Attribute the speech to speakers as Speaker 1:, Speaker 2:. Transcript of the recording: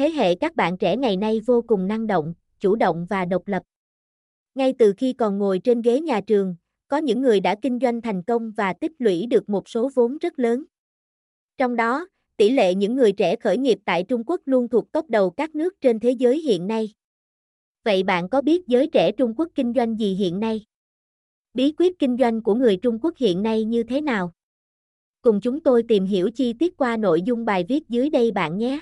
Speaker 1: Thế hệ các bạn trẻ ngày nay vô cùng năng động, chủ động và độc lập. Ngay từ khi còn ngồi trên ghế nhà trường, có những người đã kinh doanh thành công và tích lũy được một số vốn rất lớn. Trong đó, tỷ lệ những người trẻ khởi nghiệp tại Trung Quốc luôn thuộc top đầu các nước trên thế giới hiện nay. Vậy bạn có biết giới trẻ Trung Quốc kinh doanh gì hiện nay? Bí quyết kinh doanh của người Trung Quốc hiện nay như thế nào? Cùng chúng tôi tìm hiểu chi tiết qua nội dung bài viết dưới đây bạn nhé.